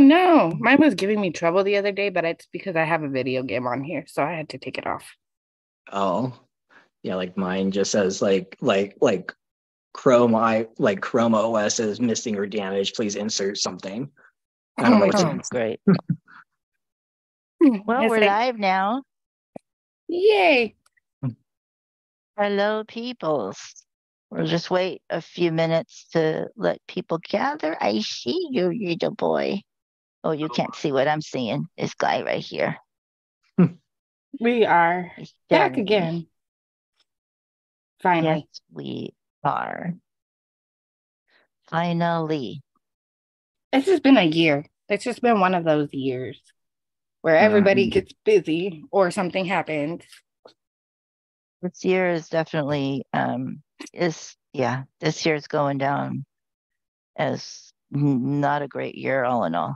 no, mine was giving me trouble the other day, but it's because I have a video game on here, so I had to take it off. Oh, yeah, like mine just says like like like Chrome I like Chrome OS is missing or damaged. Please insert something. I don't know what Oh, great. Well, it's we're like, live now. Yay! Hello, peoples. We'll just wait a few minutes to let people gather. I see you, little boy. Oh, you can't see what I'm seeing. This guy right here. We are back again. Finally. Yes, we are. Finally. This has been a year. It's just been one of those years where everybody Mhm. gets busy or something happens. This year is definitely um is yeah, this year is going down as not a great year all in all.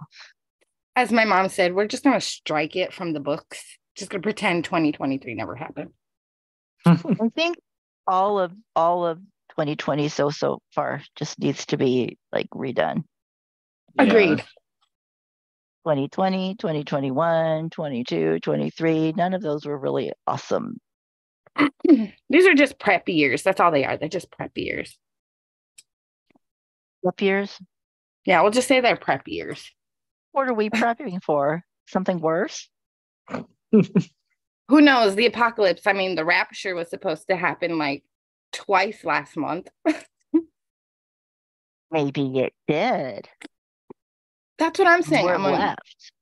As my mom said, we're just gonna strike it from the books. Just gonna pretend 2023 never happened. I think all of all of 2020 so so far just needs to be like redone. Agreed. 2020, 2021, 22, 23, none of those were really awesome. These are just prep years. That's all they are. They're just prep years. Prep years. Yeah, we'll just say they're prep years. What are we prepping for? Something worse? Who knows? The apocalypse. I mean, the rapture was supposed to happen like twice last month. Maybe it did. That's what I'm saying. We're I'm, like- left.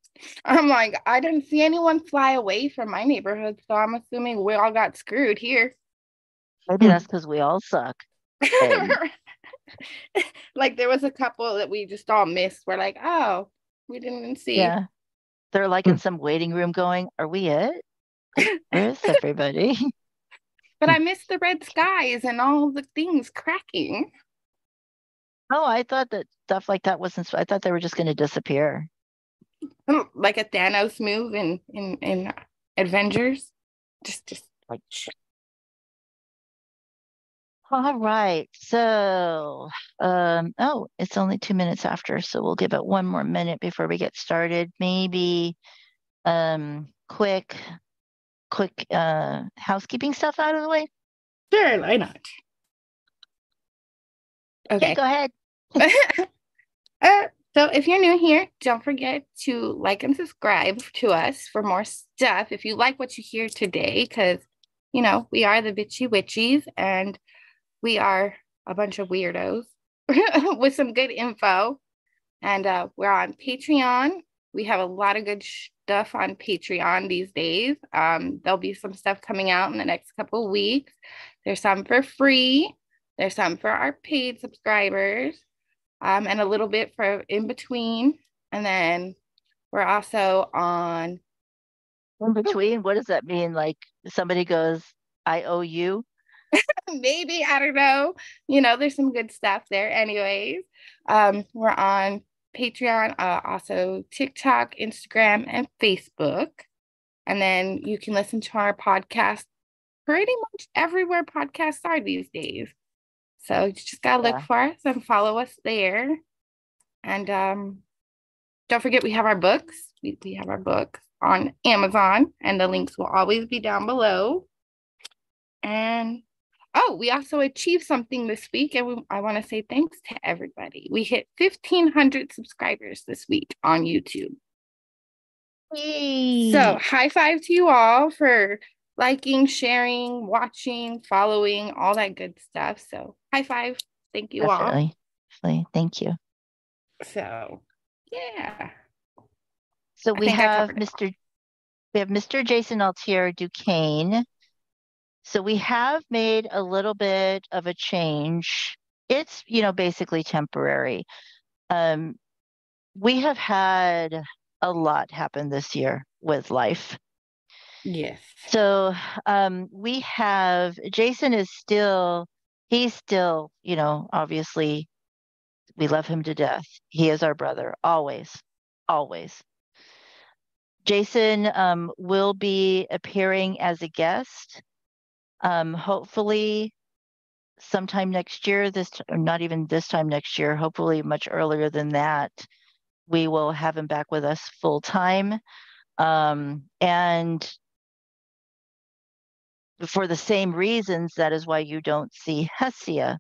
I'm like, I didn't see anyone fly away from my neighborhood, so I'm assuming we all got screwed here. Maybe that's because we all suck. Like there was a couple that we just all missed. We're like, oh, we didn't even see. Yeah. They're like in hmm. some waiting room going, Are we it? Where's everybody? But I missed the red skies and all the things cracking. Oh, I thought that stuff like that wasn't, I thought they were just going to disappear. Mm, like a Thanos move in in in Avengers. Just just Like, all right. So, um, oh, it's only two minutes after, so we'll give it one more minute before we get started. Maybe, um, quick, quick, uh, housekeeping stuff out of the way. sure, why not? Okay, Okay. go ahead. Uh, so if you're new here, don't forget to like and subscribe to us for more stuff. If you like what you hear today, because you know we are the Bitchy Witchys and we are a bunch of weirdos with some good info. And uh, we're on Patreon. We have a lot of good stuff on Patreon these days. Um, there'll be some stuff coming out in the next couple weeks. There's some for free. There's some for our paid subscribers um, and a little bit for in between. And then we're also on, In between, what does that mean? Like somebody goes, I owe you. maybe, I don't know, you know, there's some good stuff there, anyways. Um, we're on Patreon, uh, also TikTok, Instagram, and Facebook. And then you can listen to our podcast pretty much everywhere podcasts are these days. So you just gotta look Yeah. for us and follow us there. And um, don't forget we have our books. We, we have our books on Amazon, and the links will always be down below. And oh, we also achieved something this week, and we, I want to say thanks to everybody. We hit 1,500 subscribers this week on YouTube. Yay. So, high five to you all for liking, sharing, watching, following, all that good stuff. So, high five. Thank you all. definitely, definitely. Thank you. So, yeah. So we have Mr. We have Mr. Jason Altier Duquesne. So we have made a little bit of a change. It's, you know, basically temporary. Um, we have had a lot happen this year with life. Yes. So um, we have Jason is still, he's still, you know, obviously we love him to death. He is our brother, always, always. Jason um, will be appearing as a guest, um, hopefully sometime next year. This, not even this time next year. Hopefully much earlier than that. we will have him back with us full time. Um, and for the same reasons, that is why you don't see Hestia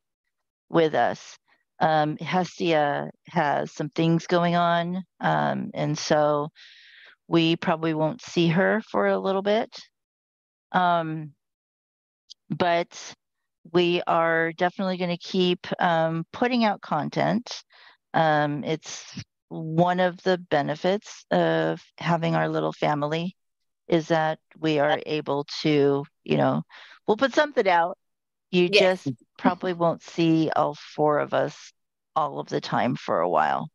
with us. Um, Hestia has some things going on, um, and so we probably won't see her for a little bit. Um, but we are definitely going to keep um, putting out content. Um, it's one of the benefits of having our little family is that we are able to, you know, we'll put something out. You yes. just probably won't see all four of us all of the time for a while.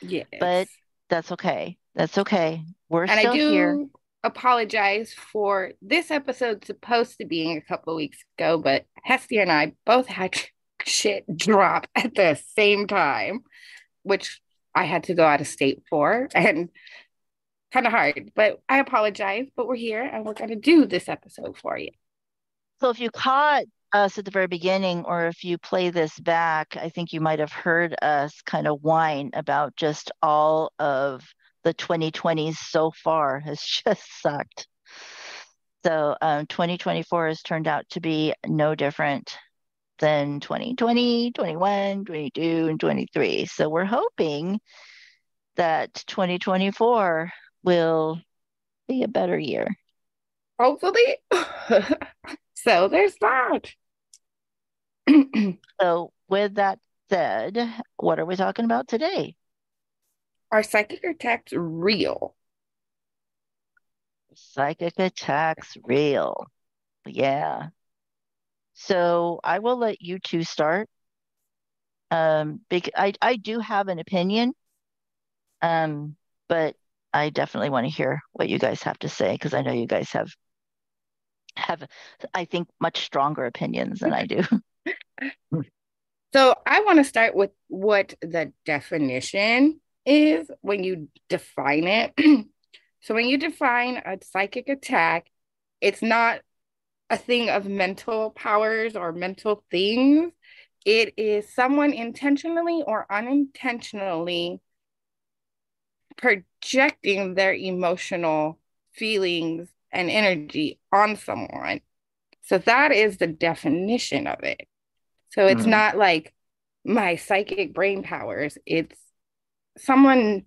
Yeah. But that's okay. That's okay. We're and still I do here. Apologize for this episode supposed to be a couple weeks ago, but Hestia and I both had shit drop at the same time, which I had to go out of state for and kind of hard. But I apologize, but we're here and we're going to do this episode for you. So if you caught us at the very beginning, or if you play this back, I think you might have heard us kind of whine about just all of the 2020s so far has just sucked. So um, 2024 has turned out to be no different than 2020, 21, 22, and 23. So we're hoping that 2024 will be a better year. Hopefully. so there's that. so, with that said, what are we talking about today? Are psychic attacks real? Psychic attacks real. Yeah. So I will let you two start. Um, because I, I do have an opinion. Um, but I definitely want to hear what you guys have to say because I know you guys have have I think much stronger opinions than I do. so I want to start with what the definition is when you define it. so when you define a psychic attack, it's not a thing of mental powers or mental things. It is someone intentionally or unintentionally projecting their emotional feelings and energy on someone. So that is the definition of it. So it's mm. not like my psychic brain powers, it's someone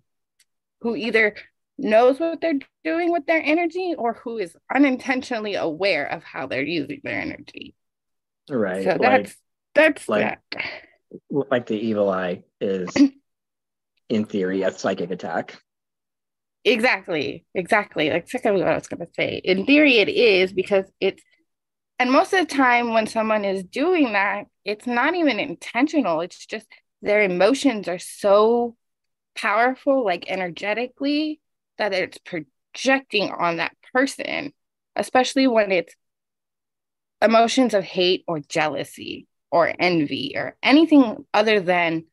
who either knows what they're doing with their energy or who is unintentionally aware of how they're using their energy. Right. So that's that's like, that. Like the evil eye is in theory a psychic attack. Exactly. Exactly. Like exactly what I was gonna say. In theory it is because it's and most of the time when someone is doing that, it's not even intentional. It's just their emotions are so powerful, like energetically, that it's projecting on that person, especially when it's emotions of hate or jealousy or envy or anything other than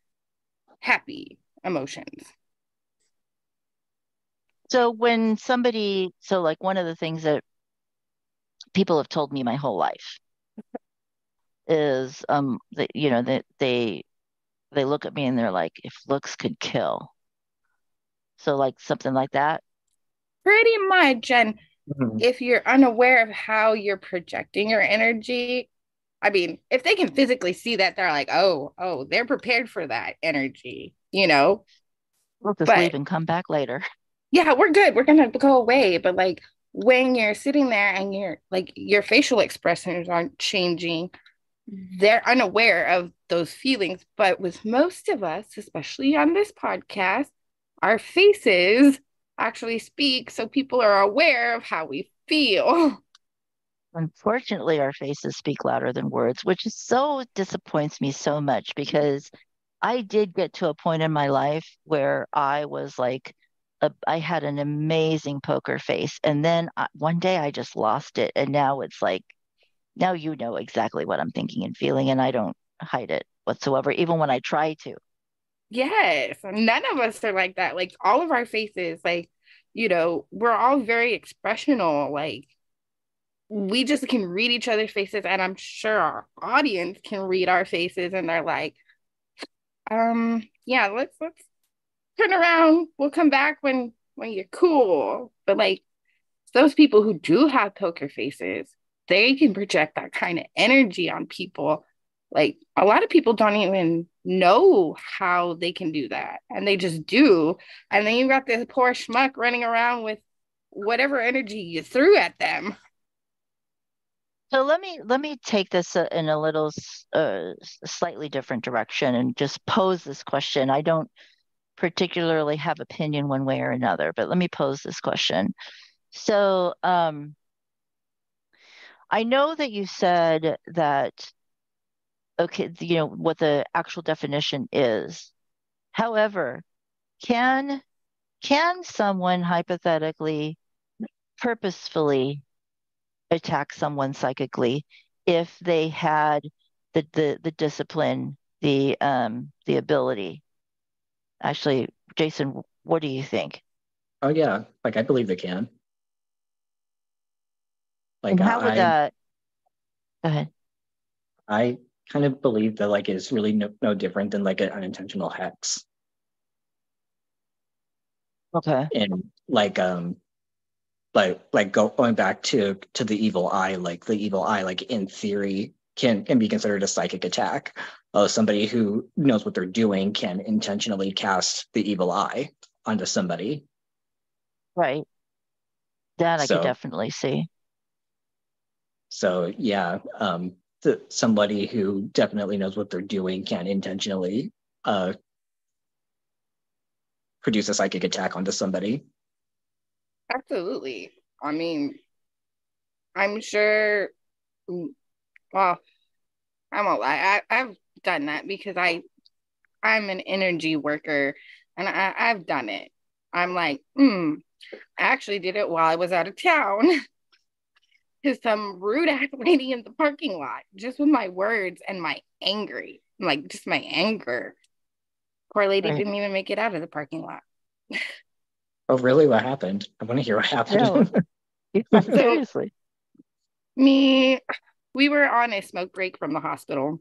happy emotions. So when somebody, so like one of the things that people have told me my whole life is, um, that you know that they they look at me and they're like, if looks could kill, so like something like that. Pretty much. And mm-hmm. if you're unaware of how you're projecting your energy, I mean, if they can physically see that, they're like, oh, oh, they're prepared for that energy, you know? We'll just but, leave and come back later. Yeah, we're good. We're gonna go away. But like when you're sitting there and you're like your facial expressions aren't changing, they're unaware of those feelings. But with most of us, especially on this podcast, our faces actually speak so people are aware of how we feel. Unfortunately, our faces speak louder than words, which is so disappoints me so much because I did get to a point in my life where I was like, a, I had an amazing poker face. And then I, one day I just lost it. And now it's like, now you know exactly what I'm thinking and feeling, and I don't hide it whatsoever, even when I try to. Yes, none of us are like that. Like all of our faces, like, you know, we're all very expressional. Like, we just can read each other's faces, and I'm sure our audience can read our faces, and they're like, um, yeah, let's let's turn around. We'll come back when when you're cool. But like those people who do have poker faces, they can project that kind of energy on people. Like a lot of people don't even know how they can do that, and they just do. And then you got this poor schmuck running around with whatever energy you threw at them. So let me let me take this uh, in a little uh, slightly different direction and just pose this question. I don't particularly have opinion one way or another, but let me pose this question. So um, I know that you said that okay, you know what the actual definition is. However, can can someone hypothetically purposefully attack someone psychically if they had the the, the discipline, the um the ability. Actually, Jason, what do you think? Oh yeah, like I believe they can. Like and how I, would that? Go ahead. I kind of believe that like it's really no, no different than like an unintentional hex. Okay. And like um like like go, going back to to the evil eye like the evil eye like in theory can can be considered a psychic attack uh, somebody who knows what they're doing can intentionally cast the evil eye onto somebody right that i so, could definitely see so yeah um the, somebody who definitely knows what they're doing can intentionally uh produce a psychic attack onto somebody Absolutely. I mean, I'm sure. Well, I'm a lie. I, I've done that because I, I'm an energy worker, and I, I've done it. I'm like, hmm. I actually did it while I was out of town. to some rude ass lady in the parking lot, just with my words and my angry, like just my anger. Poor lady right. didn't even make it out of the parking lot. Oh, really? What happened? I want to hear what happened. Yeah. Seriously. Me, we were on a smoke break from the hospital.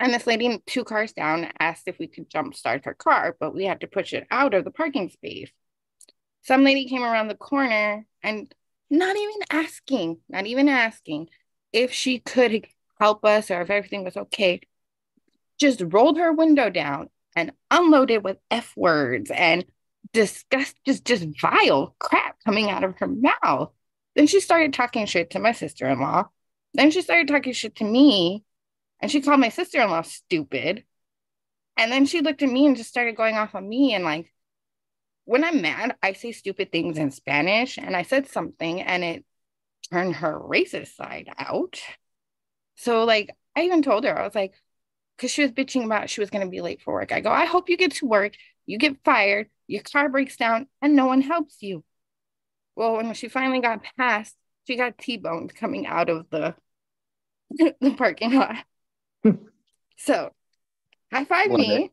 And this lady, two cars down, asked if we could jump start her car, but we had to push it out of the parking space. Some lady came around the corner and not even asking, not even asking if she could help us or if everything was okay, just rolled her window down and unloaded with F words and disgust just just vile crap coming out of her mouth. Then she started talking shit to my sister-in-law. Then she started talking shit to me. And she called my sister-in-law stupid. And then she looked at me and just started going off on me. And like when I'm mad, I say stupid things in Spanish. And I said something and it turned her racist side out. So like I even told her, I was like, because she was bitching about she was going to be late for work. I go, I hope you get to work, you get fired, your car breaks down, and no one helps you. Well, when she finally got past, she got T-boned coming out of the the parking lot. Hmm. so, high five me.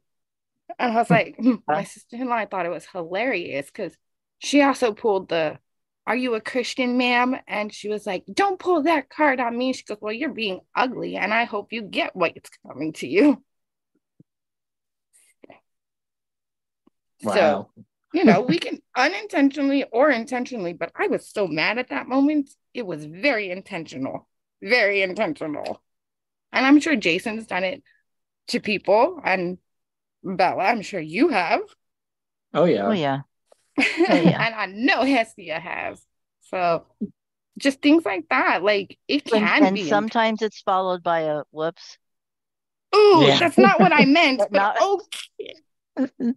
And I was like, hmm, my sister-in-law thought it was hilarious because she also pulled the are you a Christian, ma'am? And she was like, Don't pull that card on me. She goes, Well, you're being ugly, and I hope you get what's coming to you. Wow. So, you know, we can unintentionally or intentionally, but I was so mad at that moment. It was very intentional, very intentional. And I'm sure Jason's done it to people, and Bela, I'm sure you have. Oh, yeah. Oh, yeah. Oh, yeah. and I know Hestia has. So just things like that. Like it can and, and be. sometimes it's followed by a whoops. Ooh, yeah. that's not what I meant. but not, okay.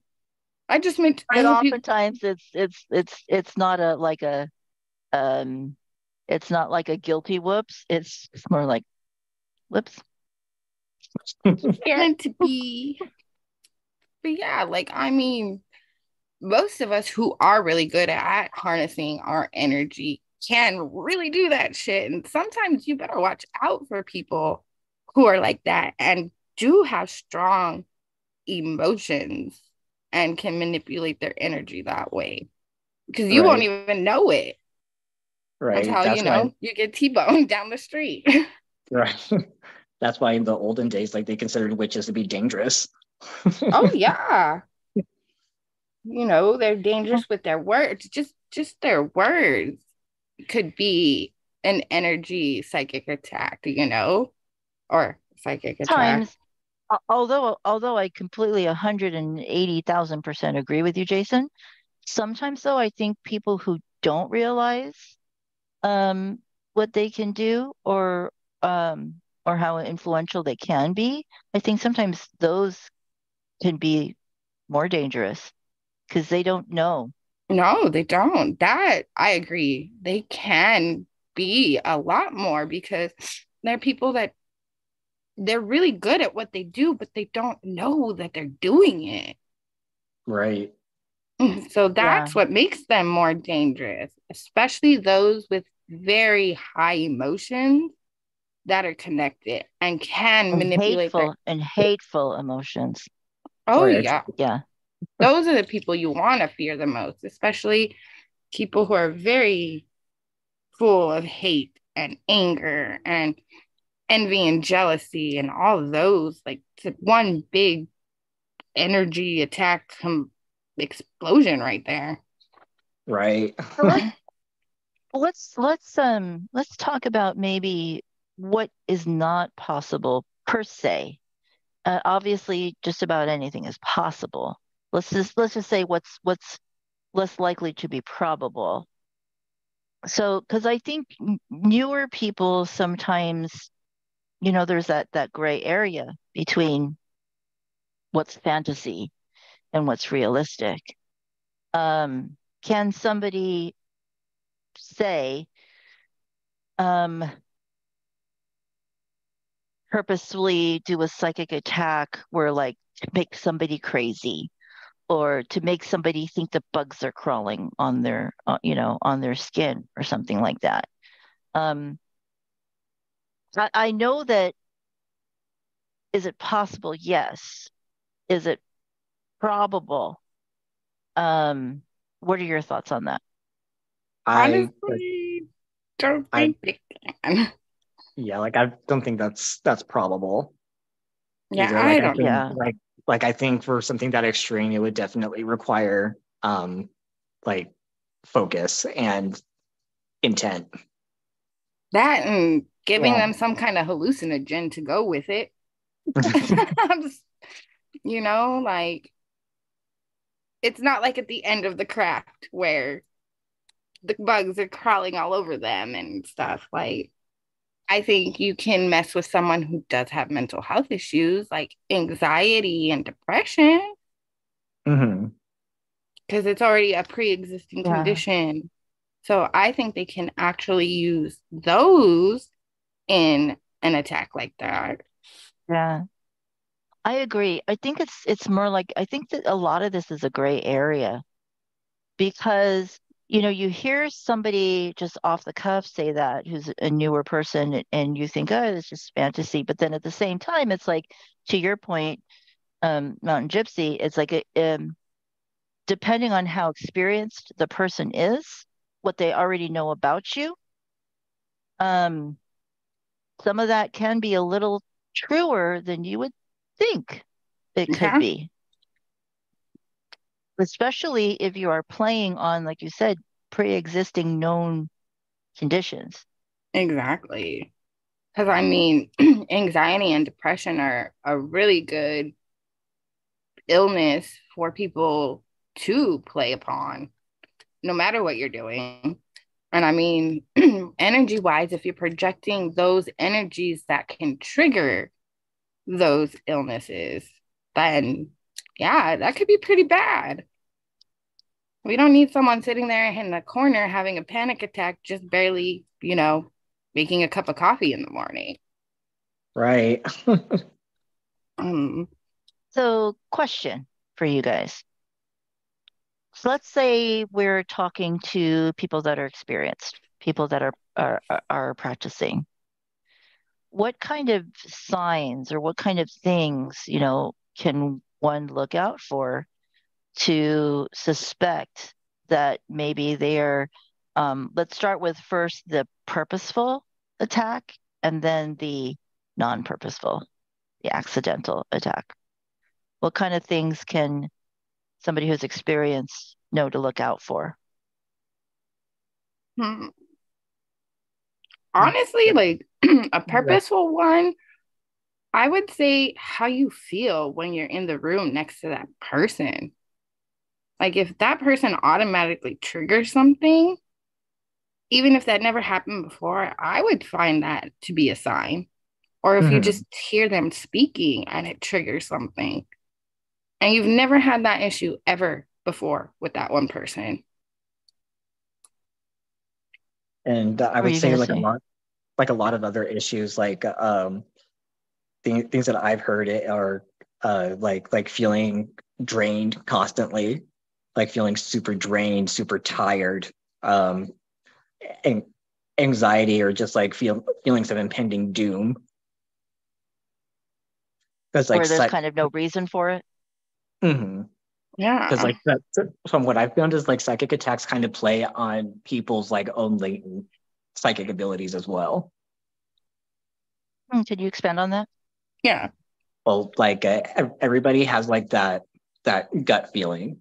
I just meant. But oftentimes it's it's it's it's not a like a um, it's not like a guilty whoops. It's it's more like whoops. meant to be. But yeah, like I mean, most of us who are really good at harnessing our energy can really do that shit. And sometimes you better watch out for people who are like that and do have strong emotions and can manipulate their energy that way because you right. won't even know it. Right. That's how That's you know why... you get T-boned down the street. right. That's why in the olden days, like they considered witches to be dangerous. Oh yeah you know, they're dangerous with their words. Just just their words could be an energy psychic attack, you know, or psychic attack. Times, although although I completely 180,000 percent agree with you, Jason. Sometimes though, I think people who don't realize um, what they can do or um, or how influential they can be, I think sometimes those can be more dangerous because they don't know. No, they don't. That I agree. They can be a lot more because they're people that they're really good at what they do, but they don't know that they're doing it. Right. Mm-hmm. So that's yeah. what makes them more dangerous, especially those with very high emotions that are connected and can and manipulate hateful their- and hateful emotions. Oh, yeah. Yeah. Those are the people you want to fear the most, especially people who are very full of hate and anger and envy and jealousy and all of those. Like one big energy attack com- explosion right there. Right. let's let's um let's talk about maybe what is not possible per se uh, obviously just about anything is possible. Let's just let's just say what's what's less likely to be probable. So because i think newer people sometimes you know there's that that gray area between what's fantasy and what's realistic. Um can somebody say um purposefully do a psychic attack where like to make somebody crazy or to make somebody think the bugs are crawling on their uh, you know on their skin or something like that. Um I, I know that is it possible? Yes. Is it probable? Um what are your thoughts on that? I honestly don't think I, they can yeah, like I don't think that's that's probable. Yeah, like, I don't. I think, yeah, like like I think for something that extreme, it would definitely require um like focus and intent. That and giving yeah. them some kind of hallucinogen to go with it. you know, like it's not like at the end of the craft where the bugs are crawling all over them and stuff. Like I think you can mess with someone who does have mental health issues like anxiety and depression. Because mm-hmm. it's already a pre existing yeah. condition. So I think they can actually use those in an attack like that. Yeah. I agree. I think it's it's more like I think that a lot of this is a gray area because you know, you hear somebody just off the cuff say that who's a newer person and you think, oh, it's just fantasy. But then at the same time, it's like, to your point, um, Mountain Gypsy, it's like, a, um, depending on how experienced the person is, what they already know about you, um, some of that can be a little truer than you would think it could yeah. be especially if you are playing on, like you said, pre existing known conditions. Exactly. Because I mean, anxiety and depression are a really good illness for people to play upon, no matter what you're doing. And I mean, energy wise, if you're projecting those energies that can trigger those illnesses, then yeah, that could be pretty bad. We don't need someone sitting there in the corner having a panic attack, just barely, you know, making a cup of coffee in the morning. Right. um, so, question for you guys. So let's say we're talking to people that are experienced, people that are are, are practicing. What kind of signs or what kind of things, you know, can one look out for to suspect that maybe they're, um, let's start with first the purposeful attack and then the non purposeful, the accidental attack. What kind of things can somebody who's experienced know to look out for? Hmm. Honestly, like a purposeful one, I would say how you feel when you're in the room next to that person. Like if that person automatically triggers something, even if that never happened before, I would find that to be a sign. Or if mm-hmm. you just hear them speaking and it triggers something, and you've never had that issue ever before with that one person. And uh, I would say like say? a lot, like a lot of other issues, like um, th- things that I've heard it are uh, like like feeling drained constantly, like feeling super drained, super tired, um, and anxiety or just like feel feelings of impending doom. That's like there's kind of no reason for it. Mm-hmm. Yeah. Because like that from what I've found is like psychic attacks kind of play on people's like own latent psychic abilities as well. Hmm, could you expand on that? Yeah. Well, like uh, everybody has like that that gut feeling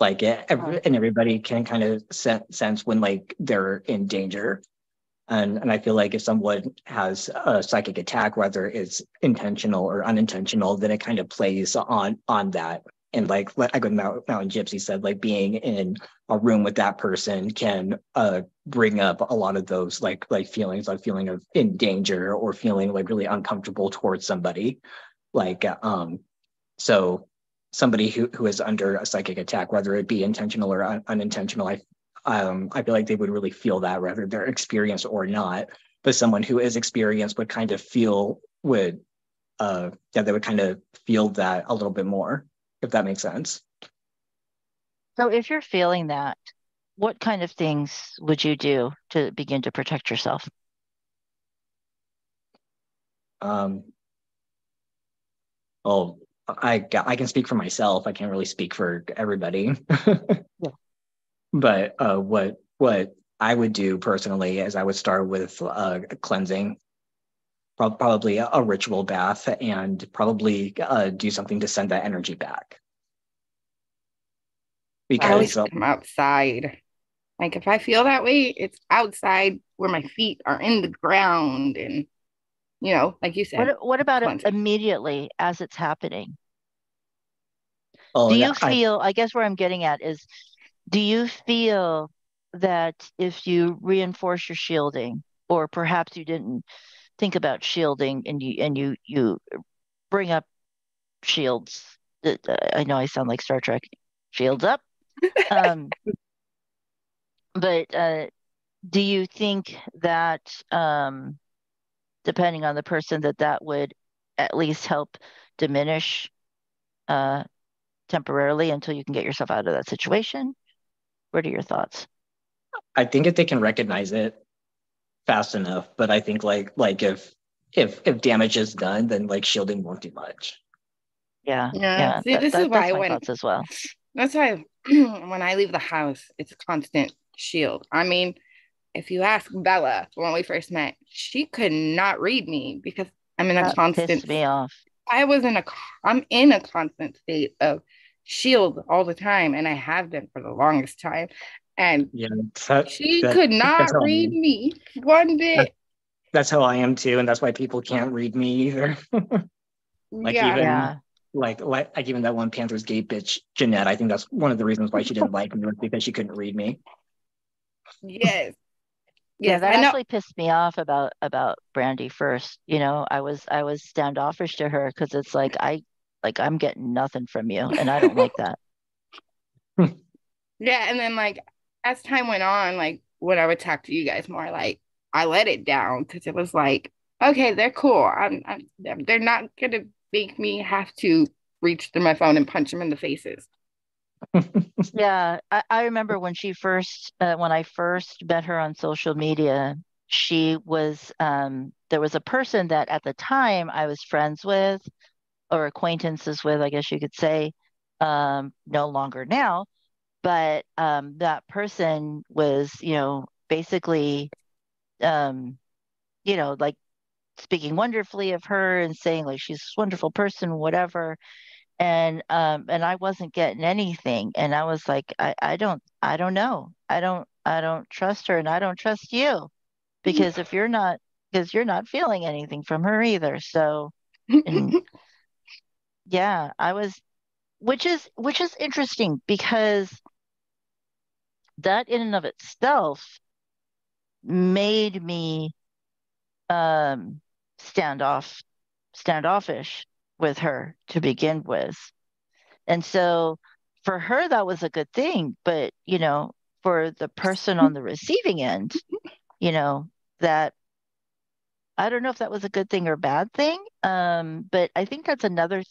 like every, and everybody can kind of sense when like they're in danger. And and i feel like if someone has a psychic attack whether it's intentional or unintentional then it kind of plays on on that. And like like Mountain Gypsy said, like being in a room with that person can uh, bring up a lot of those like like feelings, like feeling of in danger or feeling like really uncomfortable towards somebody. Like um, so somebody who, who is under a psychic attack, whether it be intentional or un- unintentional, I um, I feel like they would really feel that whether they're experienced or not. But someone who is experienced would kind of feel would uh yeah, they would kind of feel that a little bit more, if that makes sense. So if you're feeling that, what kind of things would you do to begin to protect yourself? Um, well, I I can speak for myself. I can't really speak for everybody. yeah. But uh, what what I would do personally is I would start with uh, cleansing, probably a, ritual bath, and probably uh, do something to send that energy back. Because I always come outside. Like if I feel that way, it's outside where my feet are in the ground and you know, like you said. What, what about it immediately as it's happening? Oh, do you feel, I, I guess where I'm getting at is, do you feel that if you reinforce your shielding, or perhaps you didn't think about shielding and you and you you bring up shields uh, i know i sound like star trek shields up um, but uh, do you think that um, depending on the person, that that would at least help diminish uh, temporarily until you can get yourself out of that situation? What are your thoughts? I think if they can recognize it fast enough, but I think like like if if if damage is done, then like shielding won't do much. Yeah, yeah. yeah. See, that, this that, is why I went as well. That's why when I leave the house, it's a constant shield. I mean, if you ask Bela when we first met, she could not read me because I'm in a that constant. Pissed me off. I was in a. I'm in a constant state of shield all the time, and I have been for the longest time. And yeah, that, she that, could not read me one bit. That's how I am too, and that's why people can't read me either. like yeah. even yeah. like like like even that one Panther's Gate bitch, Jeanette. I think that's one of the reasons why she didn't like me was because she couldn't read me. Yes, yeah, that actually pissed me off about about Brandi first. You know, I was I was standoffish to her because it's like I like I'm getting nothing from you, and I don't like that. yeah, and then like as time went on, like when I would talk to you guys more, like I let it down because it was like, okay, they're cool. I'm, I'm they're not gonna make me have to reach through my phone and punch them in the faces yeah, I, I, remember when she first, uh, when I first met her on social media, she was, um, there was a person that at the time I was friends with or acquaintances with, I guess you could say, um, no longer now, but um, that person was, you know, basically, um, you know, like speaking wonderfully of her and saying like she's a wonderful person, whatever. And um and I wasn't getting anything and I was like I I don't I don't know. I don't I don't trust her and I don't trust you because if you're not because you're not feeling anything from her either. So and yeah I was which is which is interesting because that in and of itself made me um standoff standoffish with her to begin with. And so for her, that was a good thing. But, you know, for the person on the receiving end, you know, that I don't know if that was a good thing or bad thing. Um, but I think that's another,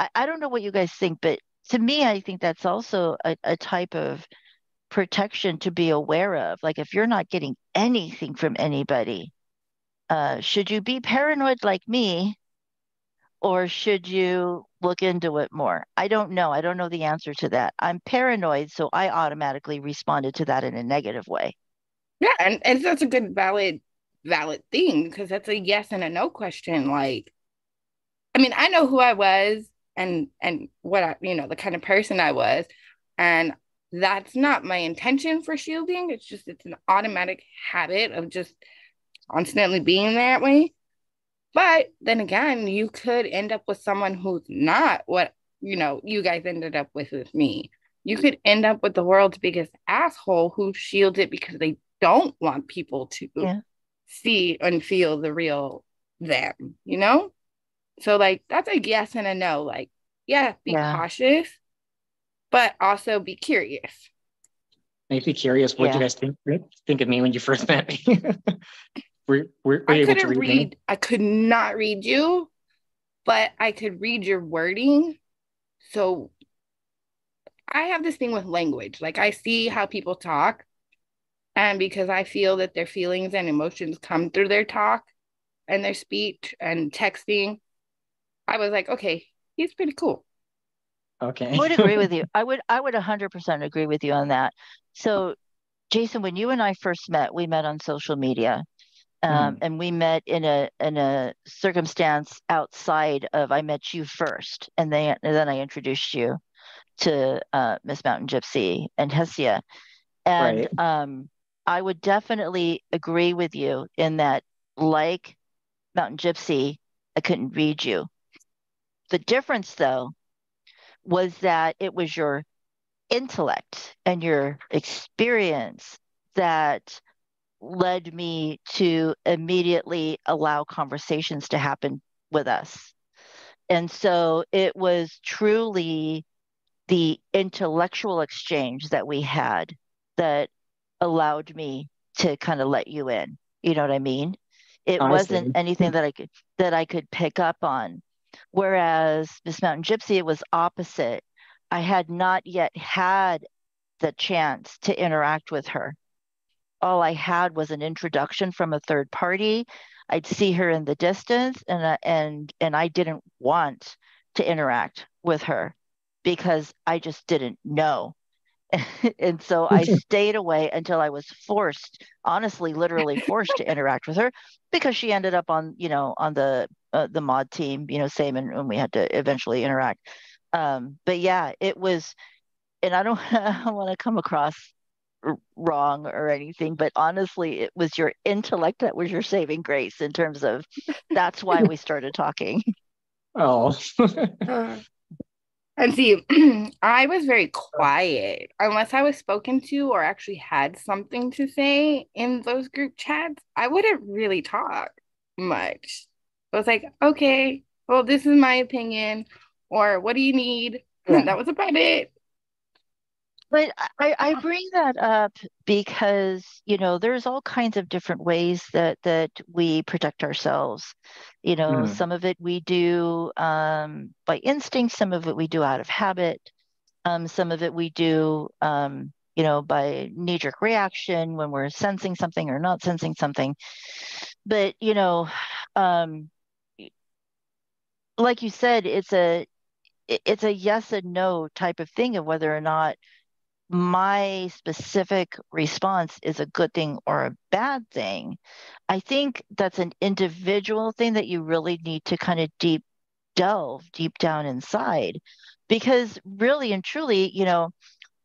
I, I don't know what you guys think, but to me, I think that's also a, a type of protection to be aware of. Like if you're not getting anything from anybody, uh, should you be paranoid like me or should you look into it more? I don't know. I don't know the answer to that. I'm paranoid, so I automatically responded to that in a negative way. Yeah, and, and that's a good valid valid thing because that's a yes and a no question. Like, I mean, I know who I was and and what I, you know, the kind of person I was, and that's not my intention for shielding. It's just it's an automatic habit of just constantly being that way. But then again, you could end up with someone who's not what you know you guys ended up with with me. You could end up with the world's biggest asshole who shields it because they don't want people to yeah. see and feel the real them, you know? So like that's a yes and a no. Like, yeah, be yeah. cautious, but also be curious. Make Maybe curious. What yeah. you guys think think of me when you first met me? Were, were, were I couldn't read, read I could not read you, but I could read your wording. So I have this thing with language. Like I see how people talk. And because I feel that their feelings and emotions come through their talk and their speech and texting, I was like, okay, he's pretty cool. Okay. I would agree with you. I would I would 100% agree with you on that. So Jason, when you and I first met, we met on social media um, mm. and we met in a in a circumstance outside of I met you first, and then and then I introduced you to uh, Miss Mountain Gypsy and Hestia, and right. um, I would definitely agree with you in that, like Mountain Gypsy, I couldn't read you. The difference, though, was that it was your intellect and your experience that led me to immediately allow conversations to happen with us. And so it was truly the intellectual exchange that we had that allowed me to kind of let you in. You know what I mean? It wasn't anything that I could that I could pick up on. Whereas Miss Mountain Gypsy, it was opposite. I had not yet had the chance to interact with her all I had was an introduction from a third party. I'd see her in the distance, and uh, and and I didn't want to interact with her because I just didn't know. and so I stayed away until I was forced, honestly, literally forced to interact with her because she ended up on, you know, on the uh, the mod team, you know, same, and, and we had to eventually interact. Um, but yeah, it was, and I don't, I don't want to come across wrong or anything, but honestly, it was your intellect that was your saving grace in terms of that's why we started talking. Oh. uh, and see, I was very quiet unless I was spoken to or actually had something to say in those group chats. I wouldn't really talk much. I was like, okay, well, this is my opinion, or what do you need? Yeah. that was about it. But I, I bring that up because, you know, there's all kinds of different ways that that we protect ourselves. You know, mm. some of it we do um, by instinct, some of it we do out of habit, um, some of it we do, um, you know, by knee jerk reaction when we're sensing something or not sensing something. But, you know, um, like you said, it's a it's a yes and no type of thing of whether or not my specific response is a good thing or a bad thing. I think that's an individual thing that you really need to kind of deep delve deep down inside because really and truly, you know,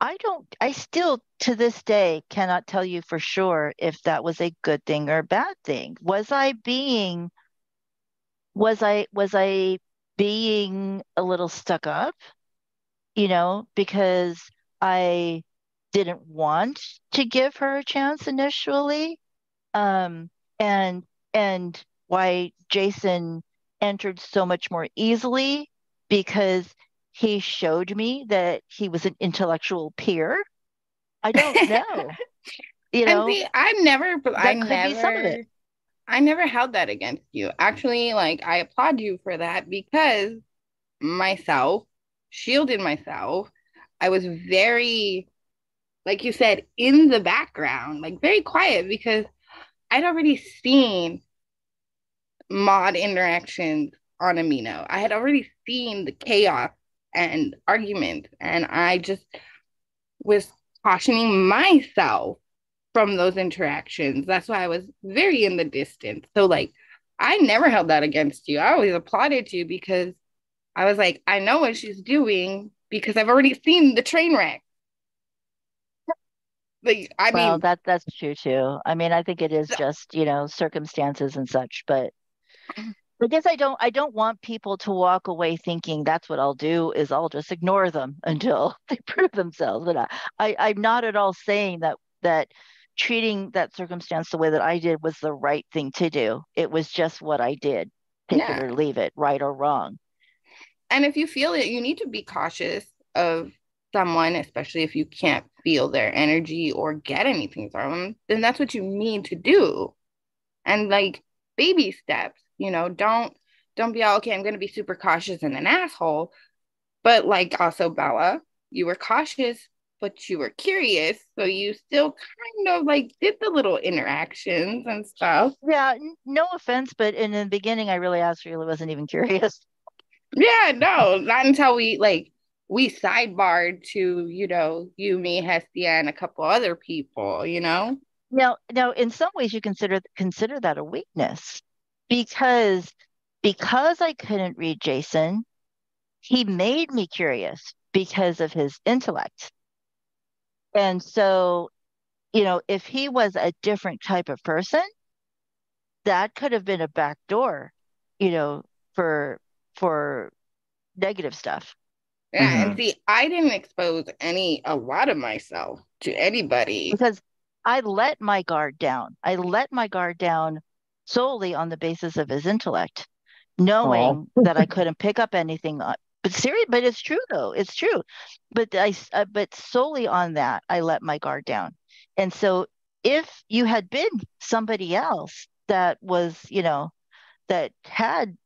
I don't, I still to this day cannot tell you for sure if that was a good thing or a bad thing. Was I being, was I, was I being a little stuck up, you know, because I didn't want to give her a chance initially. Um, and, and why Jason entered so much more easily because he showed me that he was an intellectual peer. I don't know. you know, see, I never, I never, I never held that against you. Actually, like I applaud you for that because myself shielded myself. I was very, like you said, in the background, like very quiet because I'd already seen mod interactions on Amino. I had already seen the chaos and arguments, and I just was cautioning myself from those interactions. That's why I was very in the distance. So, like, I never held that against you. I always applauded you because I was like, I know what she's doing because I've already seen the train wreck. Like, I well, mean, that that's true too. I mean, I think it is just you know circumstances and such, but mm-hmm. I guess I don't I don't want people to walk away thinking that's what I'll do is I'll just ignore them until they prove themselves. But I, I I'm not at all saying that that treating that circumstance the way that I did was the right thing to do. It was just what I did. Take yeah. it or leave it, right or wrong. And if you feel it, you need to be cautious of someone, especially if you can't feel their energy or get anything from them, then that's what you need to do. And like baby steps you know don't don't be all okay i'm going to be super cautious and an asshole but like also Bela you were cautious but you were curious so you still kind of like did the little interactions and stuff yeah no offense but in the beginning i really actually wasn't even curious yeah no not until we like we sidebarred to you know you me hestia and a couple other people you know now now in some ways you consider consider that a weakness because because I couldn't read Jason, he made me curious because of his intellect. And so, you know, if he was a different type of person, that could have been a back door, you know, for for negative stuff. Yeah, mm-hmm. and see, I didn't expose any a lot of myself to anybody because I let my guard down. I let my guard down solely on the basis of his intellect, knowing that I couldn't pick up anything. On, but serious, but it's true though. It's true. But I, uh, but solely on that, I let my guard down. And so, if you had been somebody else that was, you know, that had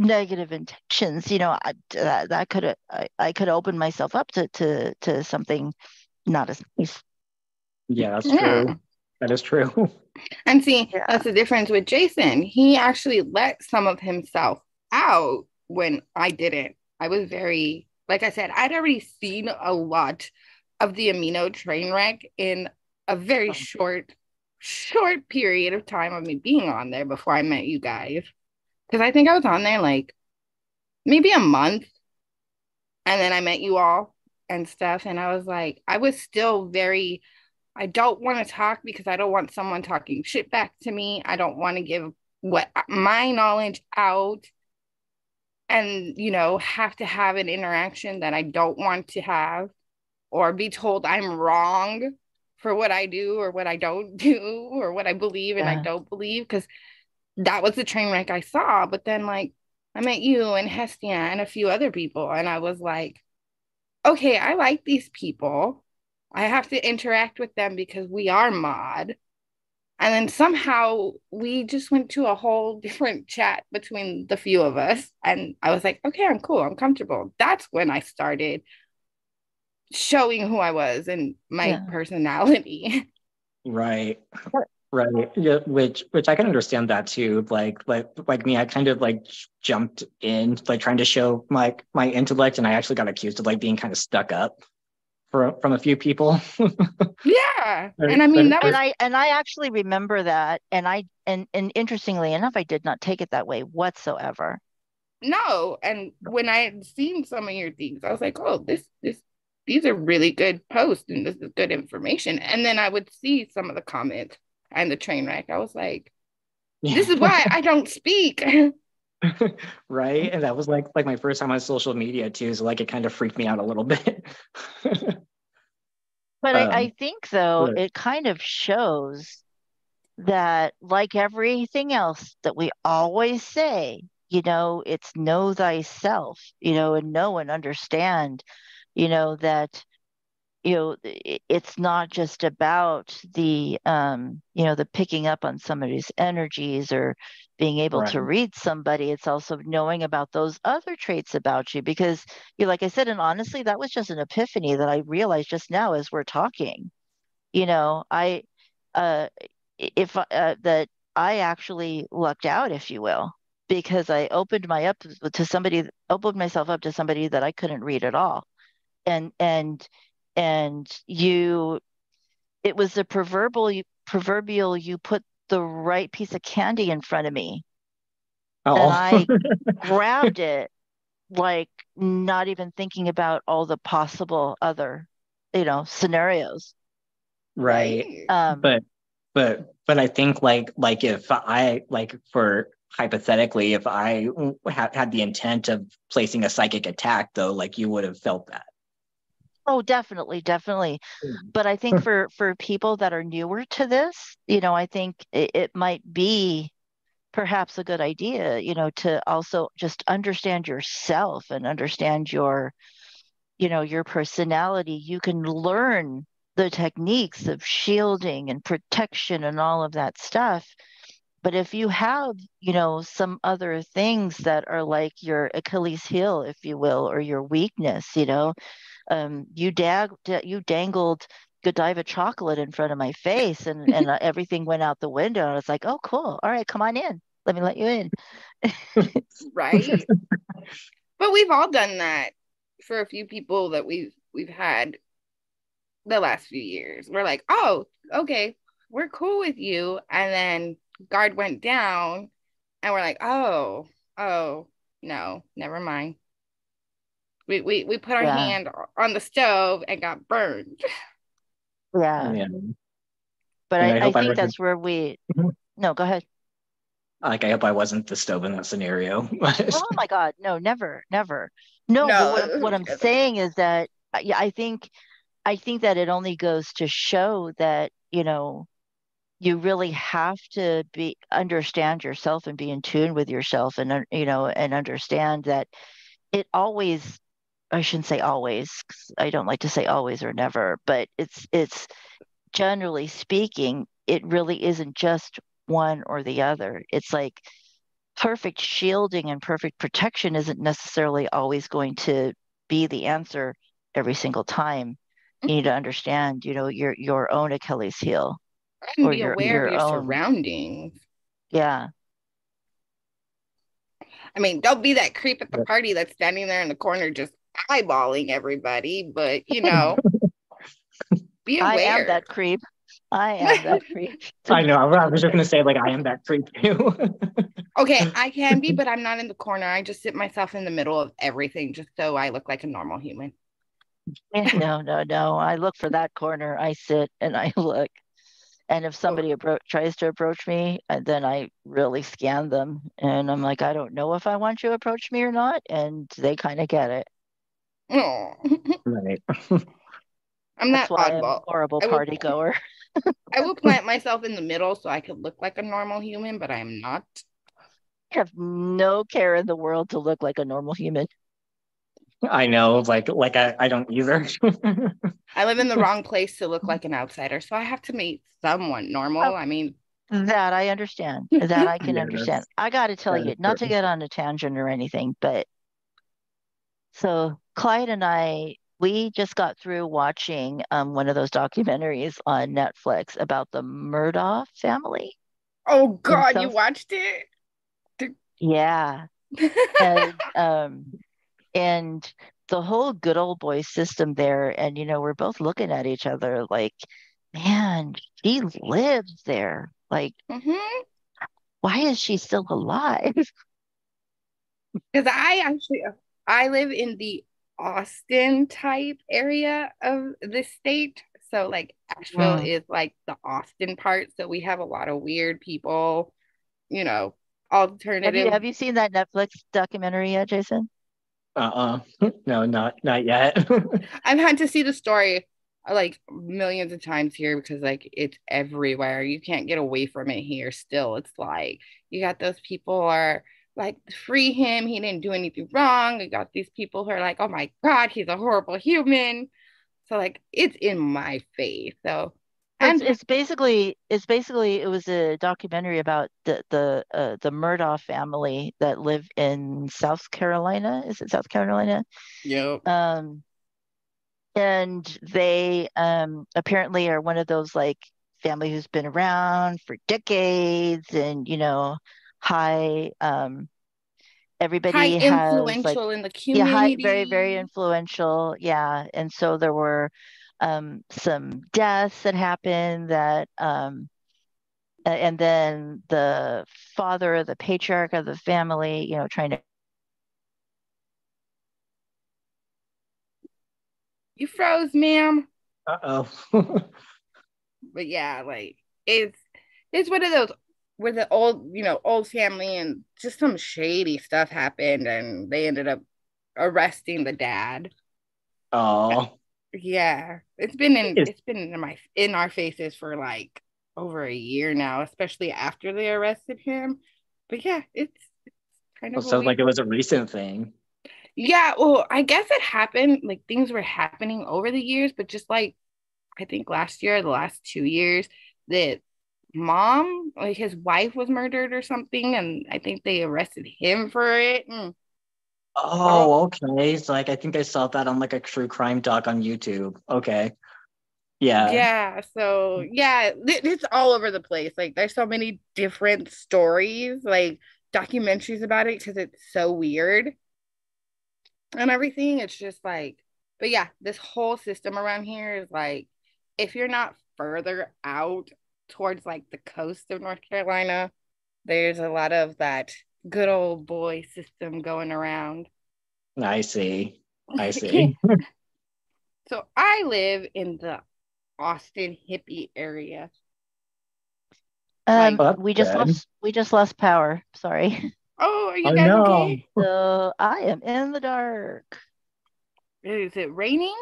negative intentions, you know, I, that, that could I, I could open myself up to to to something not as nice. Yeah, that's yeah. true. That is true. And see, yeah. that's the difference with Jason. He actually let some of himself out when I didn't. I was very, like I said, I'd already seen a lot of the amino train wreck in a very oh. short, short period of time of me being on there before I met you guys. Because I think I was on there like maybe a month. And then I met you all and stuff. And I was like, I was still very I don't want to talk because I don't want someone talking shit back to me. I don't want to give what my knowledge out and, you know, have to have an interaction that I don't want to have or be told I'm wrong for what I do or what I don't do or what I believe and yeah. I don't believe because that was the train wreck I saw. But then, like, I met you and Hestia and a few other people, and I was like, okay, I like these people. I have to interact with them because we are mod. And then somehow we just went to a whole different chat between the few of us. And I was like, okay, I'm cool. I'm comfortable. That's when I started showing who I was and my yeah. personality. Right. Right. Yeah, which which I can understand that too. Like like like me, I kind of like jumped in, like trying to show my my intellect, and I actually got accused of like being kind of stuck up from from a few people. yeah, and I mean that was... and I and I actually remember that, and I and and interestingly enough, I did not take it that way whatsoever. no. And when I had seen some of your things, I was like, oh, this this these are really good posts and this is good information. And then I would see some of the comments and the train wreck. I was like, this is why I don't speak. right. And that was like like my first time on social media too. So like it kind of freaked me out a little bit. but um, I, I think though but... it kind of shows that like everything else that we always say, you know, it's know thyself, you know, and know and understand, you know, that you know it's not just about the um you know the picking up on somebody's energies or being able right. to read somebody it's also knowing about those other traits about you because you know, like i said and honestly that was just an epiphany that i realized just now as we're talking you know i uh if uh, that i actually lucked out if you will because i opened my up to somebody opened myself up to somebody that i couldn't read at all and and and you it was the proverbial you, proverbial you put the right piece of candy in front of me. Oh. and i grabbed it like not even thinking about all the possible other you know scenarios. Right. Um, but but but i think like like if i like for hypothetically if i had, had the intent of placing a psychic attack though like you would have felt that Oh, definitely, definitely. Mm. But I think for for people that are newer to this, you know, I think it, it might be perhaps a good idea, you know, to also just understand yourself and understand your, you know, your personality. You can learn the techniques of shielding and protection and all of that stuff. But if you have, you know, some other things that are like your Achilles heel, if you will, or your weakness, you know, um, you dag you dangled Godiva chocolate in front of my face, and and uh, everything went out the window. I was like, oh, cool. All right, come on in. Let me let you in. right. but we've all done that for a few people that we've we've had the last few years. We're like, oh, okay, we're cool with you, and then guard went down, and we're like, oh, oh, no, never mind. We we, we put our yeah. hand on the stove and got burned. Yeah. yeah. But I, I, I, think that's where we mm-hmm. no, go ahead. Like I hope I wasn't the stove in that scenario. oh my god, no, never, never. No, no what, what I'm saying is that yeah, I think I think that it only goes to show that, you know, you really have to be understand yourself and be in tune with yourself and you know and understand that it always I shouldn't say always. I don't like to say always or never, but it's it's generally speaking, it really isn't just one or the other. It's like perfect shielding and perfect protection isn't necessarily always going to be the answer every single time. You need to mm-hmm. understand, you know, your your own Achilles heel. And or be your, aware your of your own. surroundings. Yeah. I mean, don't be that creep at the party that's standing there in the corner just eyeballing everybody, but you know, be aware. I am that creep. I am that creep. I know. I was just gonna say, like, I am that creep too. okay, I can be, but I'm not in the corner. I just sit myself in the middle of everything, just so I look like a normal human. no, no, no. I look for that corner. I sit and I look. And if somebody appro- tries to approach me, uh, then I really scan them. And I'm like, I don't know if I want you to approach me or not. And they kind of get it. Oh. right. I'm that oddball. horrible party goer. I will plant myself in the middle so I could look like a normal human, but I am not. I have no care in the world to look like a normal human. I know, like like I, I don't either. I live in the wrong place to look like an outsider, so I have to meet someone normal. Oh, I mean that I understand. That I can yeah, understand. I got to tell you, not to get on a tangent or anything, but so Clyde and I, we just got through watching um, one of those documentaries on Netflix about the Murdaugh family. Oh God, you watched it? Yeah. and, um, and the whole good old boy system there, and you know, we're both looking at each other like, man, she lives there. Like, mm-hmm. why is she still alive? Because I actually I live in the Austin type area of the state. So like Asheville Mm. is like the Austin part. So we have a lot of weird people, you know, alternative. Have you have you seen that Netflix documentary yet, Jason? Uh uh No, not not yet. I've had to see the story like millions of times here because like it's everywhere. You can't get away from it here still. It's like you got those people who are like free him, he didn't do anything wrong. You got these people who are like, oh my god, he's a horrible human. So like it's in my face. So and it's basically it's basically it was a documentary about the the uh, the Murdaugh family that live in South Carolina. Is it South Carolina? yep. Um, and they um apparently are one of those like family who's been around for decades and you know high um high everybody has like influential in the yeah high very very influential yeah and so there were um some deaths that happened that um and then the father the patriarch of the family you know trying to You froze, ma'am. Uh oh. but yeah, like it's it's one of those where the old, you know, old family and just some shady stuff happened and they ended up arresting the dad. Oh. Yeah. It's been in Is- it's been in my in our faces for like over a year now, especially after they arrested him. But yeah, it's, it's kind of sounds like it was a recent thing. Yeah, well, I guess it happened like things were happening over the years, but just like I think last year, the last two years, that mom, like his wife was murdered or something, and I think they arrested him for it. Mm. Oh, okay. So like I think I saw that on like a true crime doc on YouTube. Okay. Yeah. Yeah, so yeah, it's all over the place. Like there's so many different stories, like documentaries about it because it's so weird and everything. It's just like, but yeah, this whole system around here is like, if you're not further out towards like the coast of North Carolina, there's a lot of that good old boy system going around. I see. I see. So I live in the Austin hippie area. um Like- we just good. lost we just lost power sorry Oh, are you Oh guys no. okay? so I am in the dark Is it raining?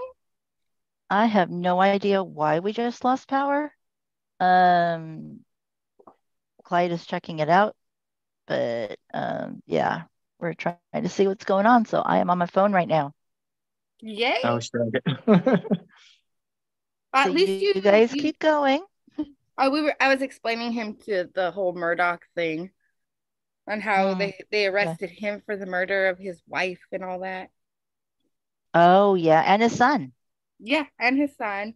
I have no idea why we just lost power um Clyde is checking it out but um yeah we're trying to see what's going on so I am on my phone right now Yay. Oh shit. At So least you, you, guys you- keep going Oh, we were. I was explaining him to the whole Murdaugh thing, and how Mm, they they arrested him for the murder of his wife and all that. oh yeah and his son Yeah, and his son,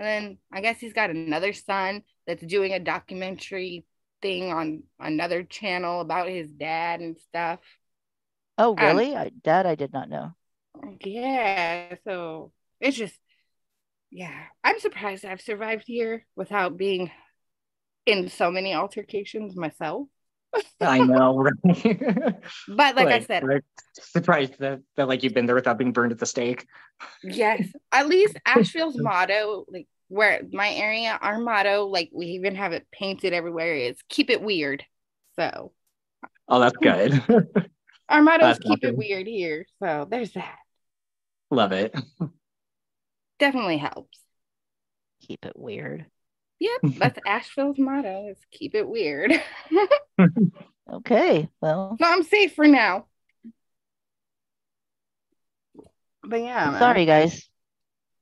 and then I guess he's got another son that's doing a documentary thing on another channel about his dad and stuff. oh Um, really I, that I did not know Yeah, so it's just, yeah, I'm surprised I've survived here without being in so many altercations myself. I know, right? But like I said, like, surprised that, that like you've been there without being burned at the stake. Yes, at least Asheville's motto, like where my area, our motto, like we even have it painted everywhere, is keep it weird. So Oh, that's good. our motto is That's keep it weird here. So there's that. Love it. Definitely helps. keep it weird Yep, that's Asheville's motto is keep it weird. okay well so I'm safe for now. But yeah, man. Sorry, guys.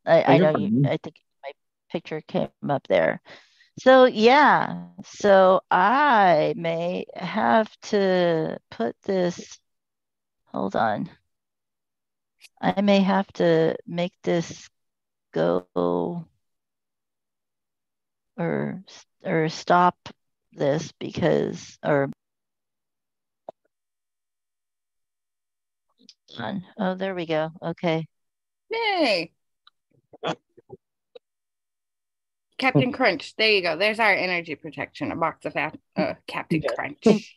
I, oh, I know you. I think my picture came up there. So, yeah, so I may have to put this, hold on. I may have to make this go or or stop this because or. Oh, there we go. Okay. Yay. Captain Crunch. There you go. There's our energy protection. A box of ap- uh, Captain Crunch.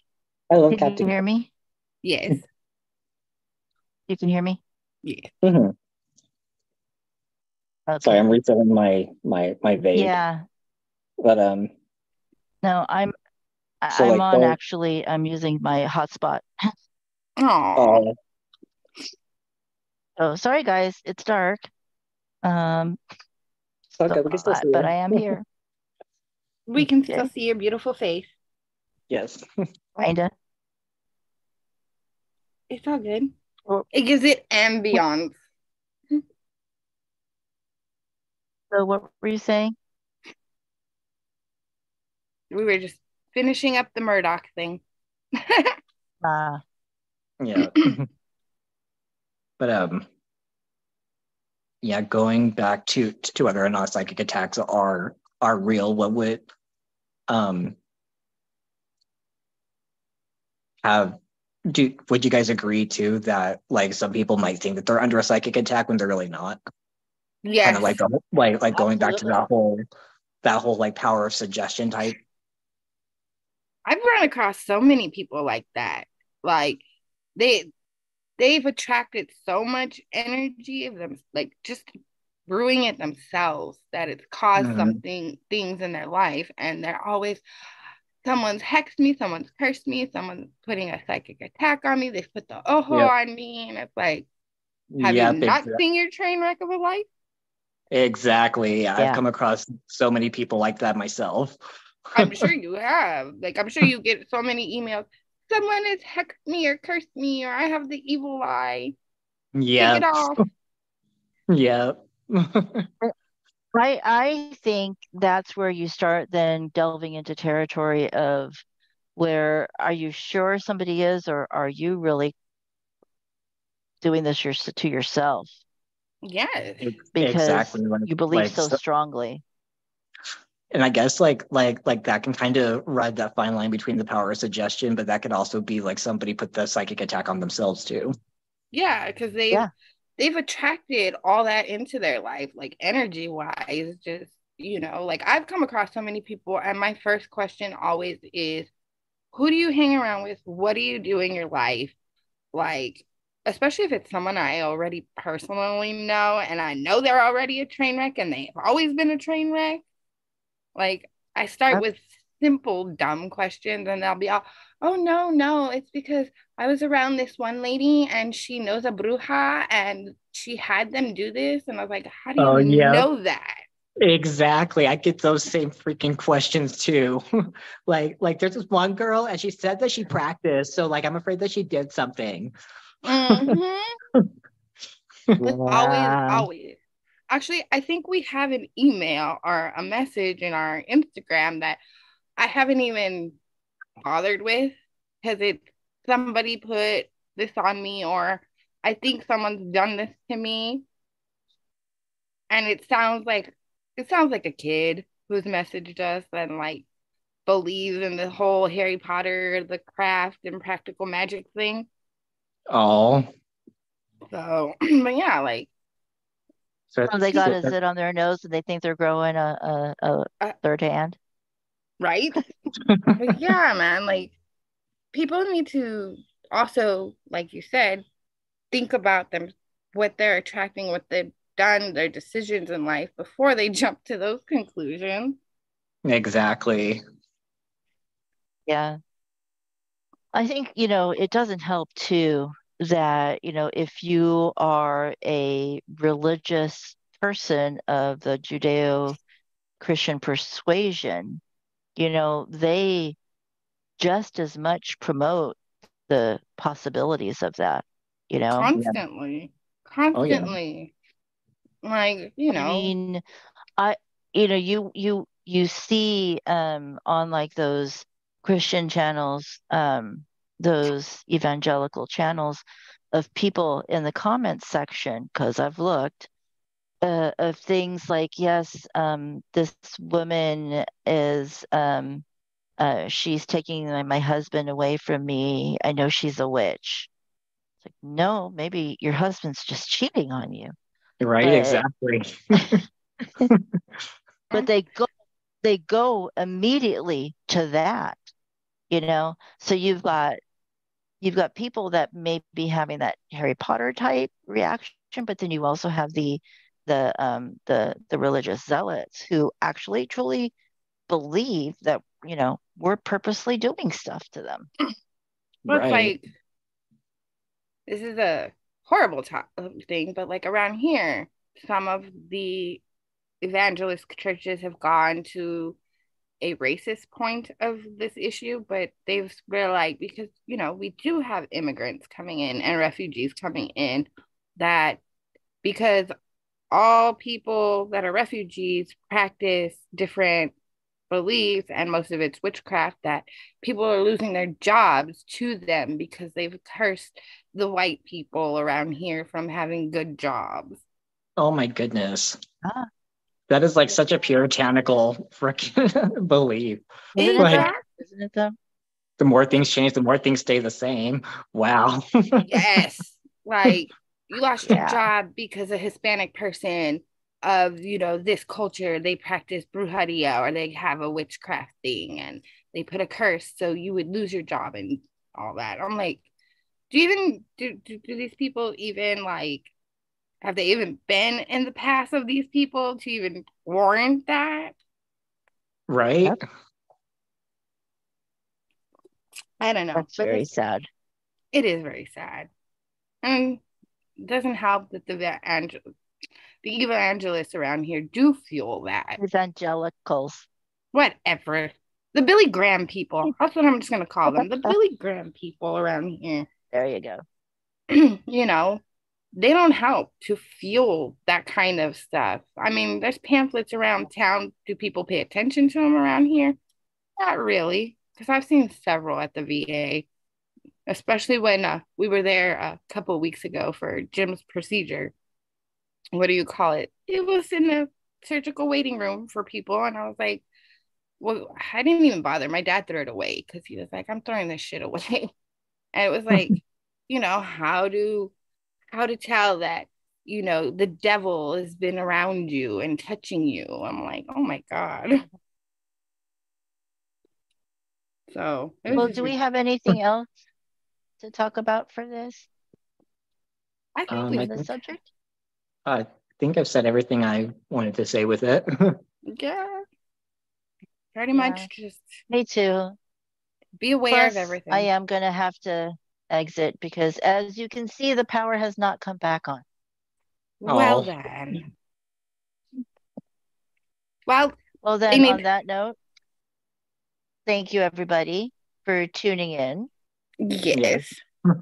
I love Captain. Can you hear me? Yes. You can hear me? Yeah. Mhm. Okay. Sorry, I'm resetting my my my vape. Yeah. But um, No, I'm I- So, I'm like, on the- actually I'm using my hotspot. Oh, Oh, sorry guys, it's dark. Um, it's okay. We can still but, see but you. I am here. we can still see your beautiful face. Yes. Kinda. It's all good. It gives it ambiance. So what were you saying? We were just finishing up the Murdaugh thing. Uh, Yeah. but um yeah, going back to to whether or not psychic attacks are are real, what would um have do would you guys agree to that like some people might think that they're under a psychic attack when they're really not? Yeah. Kind of like the- like like going back to that whole that whole like power of suggestion type. I've run across so many people like that. Like they they've attracted so much energy of them like just brewing it themselves that it's caused Mhm. something things in their life and they're always someone's hexed me, someone's cursed me, someone's putting a psychic attack on me, they've put the ojo Yep. on me, and it's like, have Yep, you not exa- seen your train wreck of a life? exactly. Yeah. I've come across so many people like that myself. I'm sure you have. Like, I'm sure you get so many emails. Someone has hexed me or cursed me, or I have the evil eye. Take Yeah. it off. Yeah. I I think that's where you start then delving into territory of where are you sure somebody is or are you really doing this your, to yourself Yes. because exactly. you believe like, so so- strongly. And I guess like like like that can kind of ride that fine line between the power of suggestion, but that could also be like somebody put the psychic attack on themselves too. Yeah, because they Yeah. they've attracted all that into their life, like energy wise. Just you know, like I've come across so many people, and my first question always is, "Who do you hang around with? What do you do in your life?" Like, especially if it's someone I already personally know, and I know they're already a train wreck, and they've always been a train wreck. Like, I start Yep. with simple, dumb questions, and they'll be all, "Oh no, no, it's because." I was around this one lady and she knows a bruja and she had them do this. And I was like, how do you Oh, yeah. know that? Exactly. I get those same freaking questions too. like like there's this one girl and she said that she practiced, so like I'm afraid that she did something. Mhm. Always, always. Actually, I think we have an email or a message in our Instagram that I haven't even bothered with because it's somebody put this on me or I think someone's done this to me. And it sounds like it sounds like a kid who's messaged us and like believes in the whole Harry Potter, the craft and practical magic thing. Oh. So, but yeah, like So So they got a zit on their nose and they think they're growing a, a, a Uh, third hand. right? yeah, man, like people need to also, like you said, think about them, what they're attracting, what they've done, their decisions in life before they jump to those conclusions. Exactly. Yeah. I think, you know, it doesn't help too that, you know, if you are a religious person of the Judeo-Christian persuasion, you know, they just as much promote the possibilities of that, you know? Constantly. Oh, yeah. Constantly. Like, you know I know, mean, I, you know, you you you see um on like those Christian channels, um, those evangelical channels of people in the comments section, because I've looked, uh, of things like, yes, um, this woman is um uh she's taking my, husband away from me. I know she's a witch. It's like, no, maybe your husband's just cheating on you. Right, But- exactly. but they go they go immediately to that you know so you've got you've got people that may be having that Harry Potter type reaction, but then you also have the the um the the religious zealots who actually truly believe that you know we're purposely doing stuff to them. Well, it's Right. like this is a horrible to- thing, but like around here, some of the evangelist churches have gone to a racist point of this issue, but they've realized because you know we do have immigrants coming in and refugees coming in that because all people that are refugees practice different beliefs and most of it's witchcraft that people are losing their jobs to them because they've cursed the white people around here from having good jobs. Oh my goodness. Ah. That is like such a puritanical freaking belief. Isn't it Like- though? Isn't it though? The more things change, the more things stay the same. Wow. Yes. like you lost your Yeah. job because a Hispanic person of, you know, this culture, they practice brujeria or they have a witchcraft thing and they put a curse so you would lose your job and all that. I'm like, do you even do, do, do these people even like have they even been in the past of these people to even warrant that? right? Yep. I don't know. That's but very sad. it is very sad. And it doesn't help that the evangel- the evangelists around here do fuel that. Evangelicals. Whatever. The Billy Graham people. That's what I'm just gonna call them. The Billy Graham people around here. There you go. you know, they don't help to fuel that kind of stuff. I mean, there's pamphlets around town. Do people pay attention to them around here? Not really, because I've seen several at the VA, especially when uh, we were there a couple of weeks ago for Jim's procedure. What do you call it? It was in the surgical waiting room for people, and I was like, well, I didn't even bother. My dad threw it away because he was like, I'm throwing this shit away. And it was like, you know, how to how to tell that, you know, the devil has been around you and touching you. I'm like, oh my God. So Well, do we have anything else to talk about for this I think Um, we I on the subject? I think I've said everything I wanted to say with it. yeah. Pretty Yeah. much just Me too. be aware of everything. I am going to have to exit because, as you can see, the power has not come back on. Well Oh. then. Well, Well, then, mean- on that note, thank you everybody for tuning in. yes.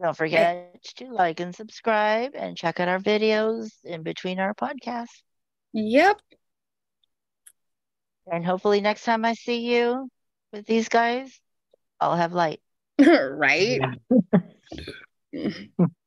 Don't forget to like and subscribe and check out our videos in between our podcasts. Yep. And hopefully, next time I see you with these guys, I'll have light. right.